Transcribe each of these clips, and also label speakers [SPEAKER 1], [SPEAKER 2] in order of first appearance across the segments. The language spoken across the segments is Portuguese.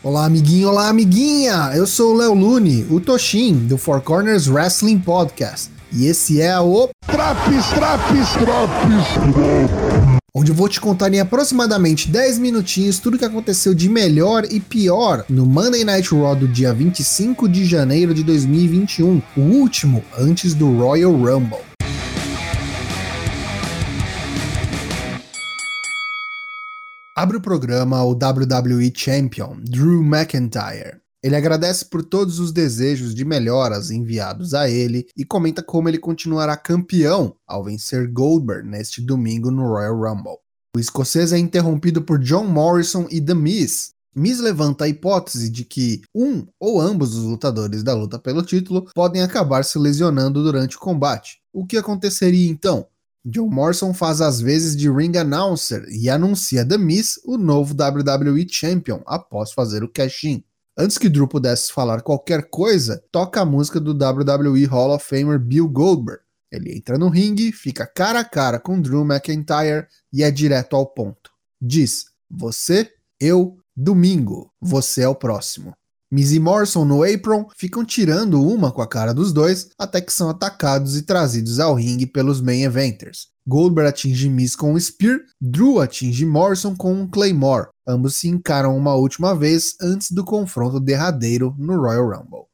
[SPEAKER 1] Olá, amiguinho, olá, amiguinha! Eu sou o Léo Lune, o Toshin, do Four Corners Wrestling Podcast. E esse é o
[SPEAKER 2] Traps, traps, traps,
[SPEAKER 1] onde eu vou te contar em aproximadamente 10 minutinhos tudo o que aconteceu de melhor e pior no Monday Night Raw do dia 25 de janeiro de 2021, o último antes do Royal Rumble. Abre o programa o WWE Champion, Drew McIntyre. Ele agradece por todos os desejos de melhoras enviados a ele e comenta como ele continuará campeão ao vencer Goldberg neste domingo no Royal Rumble. O escocês é interrompido por John Morrison e The Miz. Miz levanta a hipótese de que um ou ambos os lutadores da luta pelo título podem acabar se lesionando durante o combate. O que aconteceria então? John Morrison faz as vezes de ring announcer e anuncia The Miz o novo WWE Champion após fazer o cash-in. Antes que Drew pudesse falar qualquer coisa, toca a música do WWE Hall of Famer Bill Goldberg. Ele entra no ringue, fica cara a cara com Drew McIntyre e é direto ao ponto. Diz: Você, eu, domingo, você é o próximo. E Morrison no apron ficam tirando uma com a cara dos dois até que são atacados e trazidos ao ringue pelos main eventers. Goldberg atinge Miz com um Spear, Drew atinge Morrison com um Claymore. Ambos se encaram uma última vez antes do confronto derradeiro no Royal Rumble.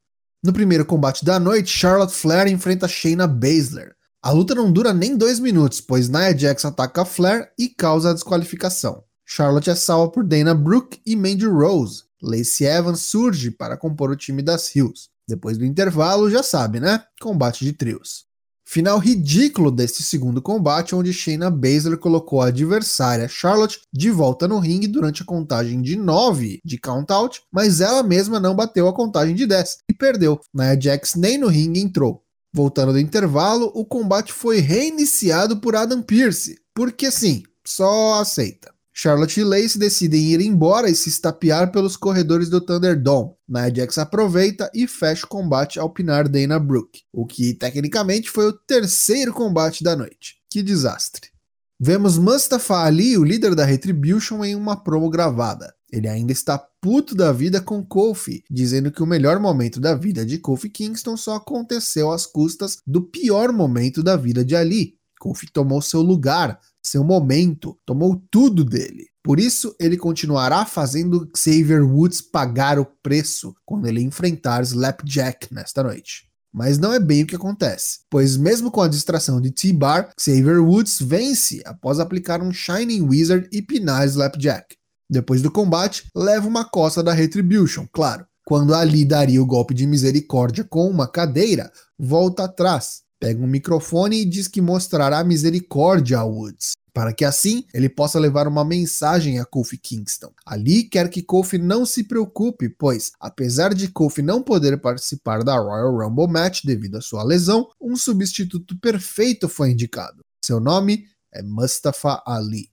[SPEAKER 1] No primeiro combate da noite, Charlotte Flair enfrenta Shayna Baszler. A luta não dura nem dois minutos, pois Nia Jax ataca Flair e causa a desqualificação. Charlotte é salva por Dana Brooke e Mandy Rose. Lacey Evans surge para compor o time das Hills. Depois do intervalo, já sabe, né? Combate de trios. Final ridículo deste segundo combate, onde Shayna Baszler colocou a adversária Charlotte de volta no ringue durante a contagem de 9 de count-out, mas ela mesma não bateu a contagem de 10 e perdeu. Nia Jax nem no ringue entrou. Voltando do intervalo, o combate foi reiniciado por Adam Pearce, porque sim, só aceita. Charlotte e Lacey decidem ir embora e se estapear pelos corredores do Thunderdome. Nia Jax aproveita e fecha o combate ao pinar Dana Brooke, o que tecnicamente foi o terceiro combate da noite. Que desastre. Vemos Mustafa Ali, o líder da Retribution, em uma promo gravada. Ele ainda está puto da vida com Kofi, dizendo que o melhor momento da vida de Kofi Kingston só aconteceu às custas do pior momento da vida de Ali. Kofi tomou seu lugar, seu momento, tomou tudo dele. Por isso, ele continuará fazendo Xavier Woods pagar o preço quando ele enfrentar Slapjack nesta noite. Mas não é bem o que acontece, pois mesmo com a distração de T-Bar, Xavier Woods vence após aplicar um Shining Wizard e pinar Slapjack. Depois do combate, leva uma costa da Retribution, claro. Quando Ali daria o golpe de misericórdia com uma cadeira, volta atrás, pega um microfone e diz que mostrará misericórdia a Woods, para que assim ele possa levar uma mensagem a Kofi Kingston. Ali quer que Kofi não se preocupe, pois, apesar de Kofi não poder participar da Royal Rumble Match devido à sua lesão, um substituto perfeito foi indicado. Seu nome é Mustafa Ali.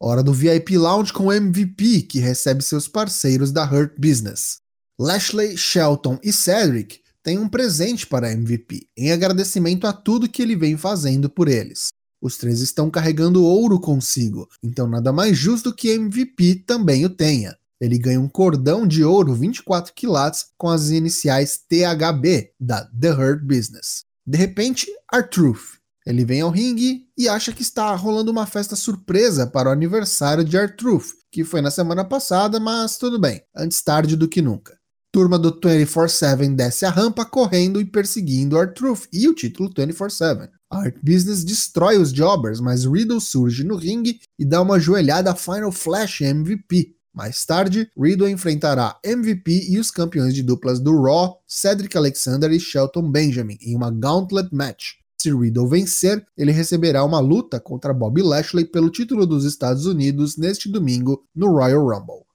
[SPEAKER 1] Hora do VIP Lounge com MVP, que recebe seus parceiros da Hurt Business. Lashley, Shelton e Cedric tem um presente para a MVP, em agradecimento a tudo que ele vem fazendo por eles. Os três estão carregando ouro consigo, então nada mais justo que MVP também o tenha. Ele ganha um cordão de ouro 24 quilates com as iniciais THB da The Hurt Business. De repente, R-Truth. Ele vem ao ringue e acha que está rolando uma festa surpresa para o aniversário de R-Truth, que foi na semana passada, mas tudo bem, antes tarde do que nunca. Turma do 24-7 desce a rampa correndo e perseguindo R-Truth e o título 24-7. Art Business destrói os Jobbers, mas Riddle surge no ringue e dá uma joelhada a Final Flash MVP. Mais tarde, Riddle enfrentará MVP e os campeões de duplas do Raw, Cedric Alexander e Shelton Benjamin, em uma Gauntlet Match. Se Riddle vencer, ele receberá uma luta contra Bobby Lashley pelo título dos Estados Unidos neste domingo no Royal Rumble.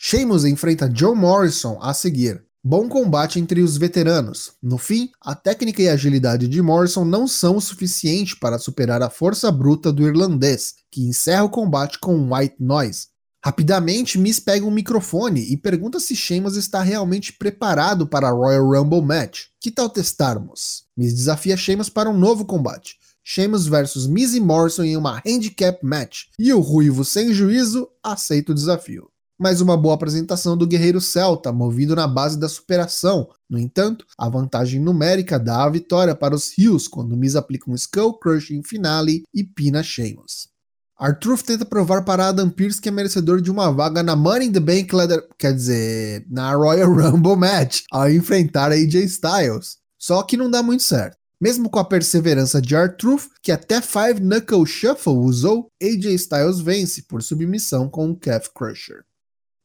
[SPEAKER 1] Sheamus enfrenta John Morrison a seguir. Bom combate entre os veteranos. No fim, a técnica e agilidade de Morrison não são o suficiente para superar a força bruta do irlandês, que encerra o combate com white noise. Rapidamente, Miss pega um microfone e pergunta se Sheamus está realmente preparado para a Royal Rumble Match. Que tal testarmos? Miss desafia Sheamus para um novo combate. Sheamus versus Miz e Morrison em uma handicap match. E o ruivo sem juízo aceita o desafio. Mais uma boa apresentação do guerreiro celta, movido na base da superação. No entanto, a vantagem numérica dá a vitória para os Rios quando Miz aplica um Skull Crushing finale e pina Sheamus. Arthur tenta provar para Adam Pearce que é merecedor de uma vaga na Money in the Bank Leather, quer dizer, na Royal Rumble Match, ao enfrentar AJ Styles. Só que não dá muito certo. Mesmo com a perseverança de R-Truth, que até Five Knuckle Shuffle usou, AJ Styles vence por submissão com o Calf Crusher.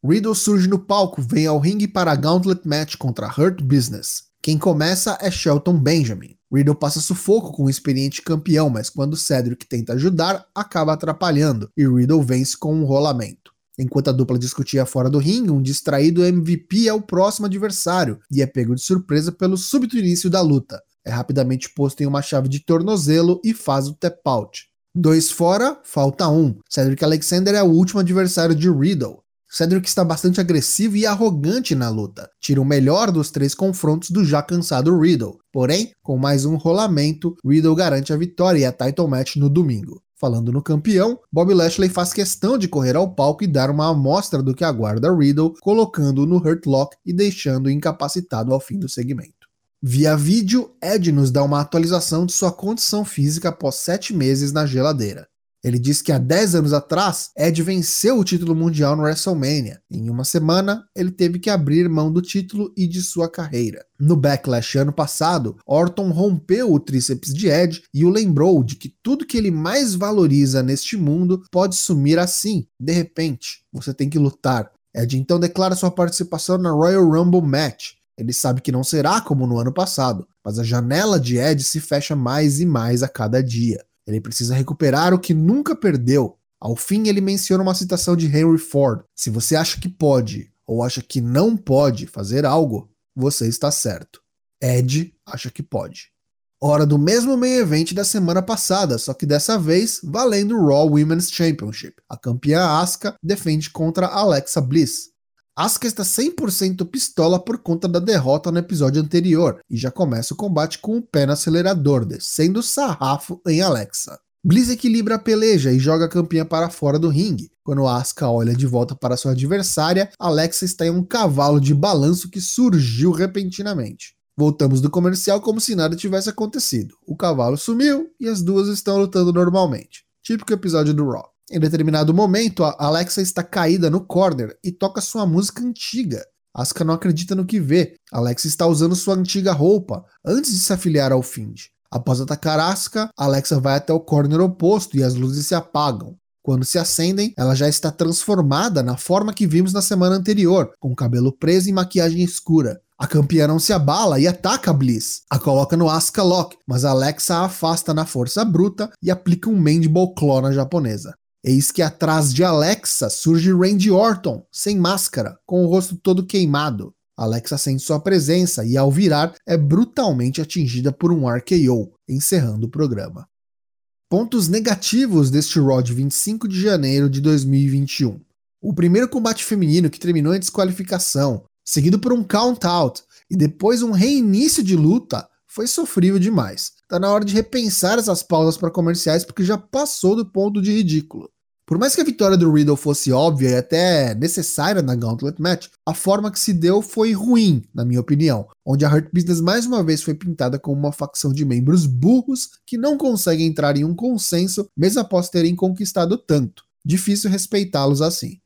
[SPEAKER 1] Riddle surge no palco, vem ao ringue para a Gauntlet Match contra Hurt Business. Quem começa é Shelton Benjamin. Riddle passa sufoco com o experiente campeão, mas quando Cedric tenta ajudar, acaba atrapalhando e Riddle vence com um rolamento. Enquanto a dupla discutia fora do ringue, um distraído MVP é o próximo adversário e é pego de surpresa pelo súbito início da luta. É rapidamente posto em uma chave de tornozelo e faz o tap out. Dois fora, falta um. Cedric Alexander é o último adversário de Riddle. Cedric está bastante agressivo e arrogante na luta, tira o melhor dos três confrontos do já cansado Riddle. Porém, com mais um rolamento, Riddle garante a vitória e a title match no domingo. Falando no campeão, Bob Lashley faz questão de correr ao palco e dar uma amostra do que aguarda Riddle, colocando-o no Hurt Lock e deixando-o incapacitado ao fim do segmento. Via vídeo, Ed nos dá uma atualização de sua condição física após sete meses na geladeira. Ele diz que há 10 anos atrás, Ed venceu o título mundial no WrestleMania. Em uma semana, ele teve que abrir mão do título e de sua carreira. No Backlash ano passado, Orton rompeu o tríceps de Ed e o lembrou de que tudo que ele mais valoriza neste mundo pode sumir assim, de repente. Você tem que lutar. Ed então declara sua participação na Royal Rumble Match. Ele sabe que não será como no ano passado, mas a janela de Ed se fecha mais e mais a cada dia. Ele precisa recuperar o que nunca perdeu. Ao fim, ele menciona uma citação de Henry Ford: Se você acha que pode ou acha que não pode fazer algo, você está certo. Ed acha que pode. Hora do mesmo main event da semana passada, só que dessa vez valendo o Raw Women's Championship. A campeã Asuka defende contra Alexa Bliss. Asuka está 100% pistola por conta da derrota no episódio anterior e já começa o combate com o pé no acelerador, descendo sarrafo em Alexa. Bliss equilibra a peleja e joga a campeã para fora do ringue. Quando Asuka olha de volta para sua adversária, Alexa está em um cavalo de balanço que surgiu repentinamente. Voltamos do comercial como se nada tivesse acontecido. O cavalo sumiu e as duas estão lutando normalmente. Típico episódio do Raw. Em determinado momento, a Alexa está caída no corner e toca sua música antiga. Asuka não acredita no que vê. Alexa está usando sua antiga roupa antes de se afiliar ao Find. Após atacar Asuka, Alexa vai até o corner oposto e as luzes se apagam. Quando se acendem, ela já está transformada na forma que vimos na semana anterior, com cabelo preso e maquiagem escura. A campeã não se abala e ataca a Bliss. A coloca no Asuka Lock, mas Alexa a afasta na força bruta e aplica um Mandible Claw na japonesa. Eis que atrás de Alexa surge Randy Orton, sem máscara, com o rosto todo queimado. Alexa sente sua presença e, ao virar, é brutalmente atingida por um RKO, encerrando o programa. Pontos negativos deste Raw de 25 de janeiro de 2021. O primeiro combate feminino que terminou em desqualificação, seguido por um count-out e depois um reinício de luta, foi sofrível demais. Tá na hora de repensar essas pausas para comerciais porque já passou do ponto de ridículo. Por mais que a vitória do Riddle fosse óbvia e até necessária na Gauntlet Match, a forma que se deu foi ruim, na minha opinião, onde a Hurt Business mais uma vez foi pintada como uma facção de membros burros que não conseguem entrar em um consenso mesmo após terem conquistado tanto. Difícil respeitá-los assim.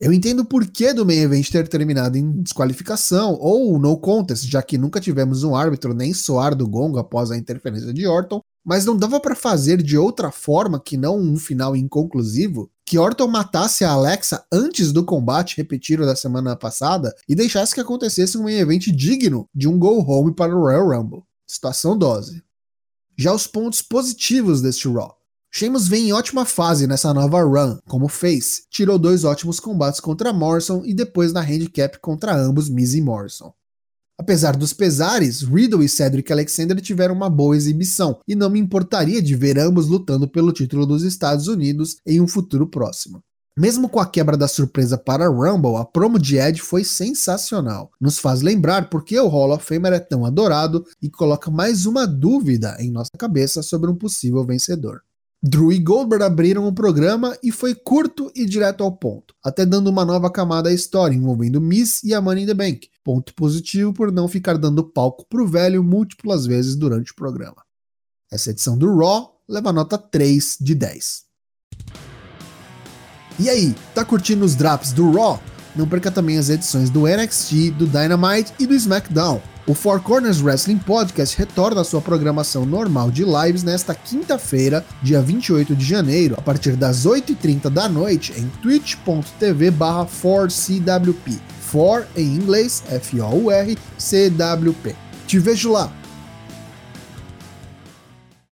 [SPEAKER 1] Eu entendo o porquê do main event ter terminado em desqualificação ou no contest, já que nunca tivemos um árbitro nem soar do gongo após a interferência de Orton, mas não dava para fazer de outra forma que não um final inconclusivo? Que Orton matasse a Alexa antes do combate repetido da semana passada e deixasse que acontecesse um evento digno de um go home para o Royal Rumble. Situação dose. Já os pontos positivos deste Raw. Sheamus vem em ótima fase nessa nova run, como fez. Tirou dois ótimos combates contra Morrison e depois na handicap contra ambos Miz e Morrison. Apesar dos pesares, Riddle e Cedric Alexander tiveram uma boa exibição, e não me importaria de ver ambos lutando pelo título dos Estados Unidos em um futuro próximo. Mesmo com a quebra da surpresa para Rumble, a promo de Ed foi sensacional. Nos faz lembrar porque o Hall of Famer é tão adorado e coloca mais uma dúvida em nossa cabeça sobre um possível vencedor. Drew e Goldberg abriram o programa e foi curto e direto ao ponto, até dando uma nova camada à história envolvendo Miss e a Money in the Bank. Ponto positivo por não ficar dando palco pro velho múltiplas vezes durante o programa. Essa edição do Raw leva nota 3 de 10. E aí, tá curtindo os drops do Raw? Não perca também as edições do NXT, do Dynamite e do SmackDown. O Four Corners Wrestling Podcast retorna à sua programação normal de lives nesta quinta-feira, dia 28 de janeiro, a partir das 8h30 da noite, em twitch.tv 4CWP. For em inglês, F-O-U-R, C-W-P. Te vejo lá!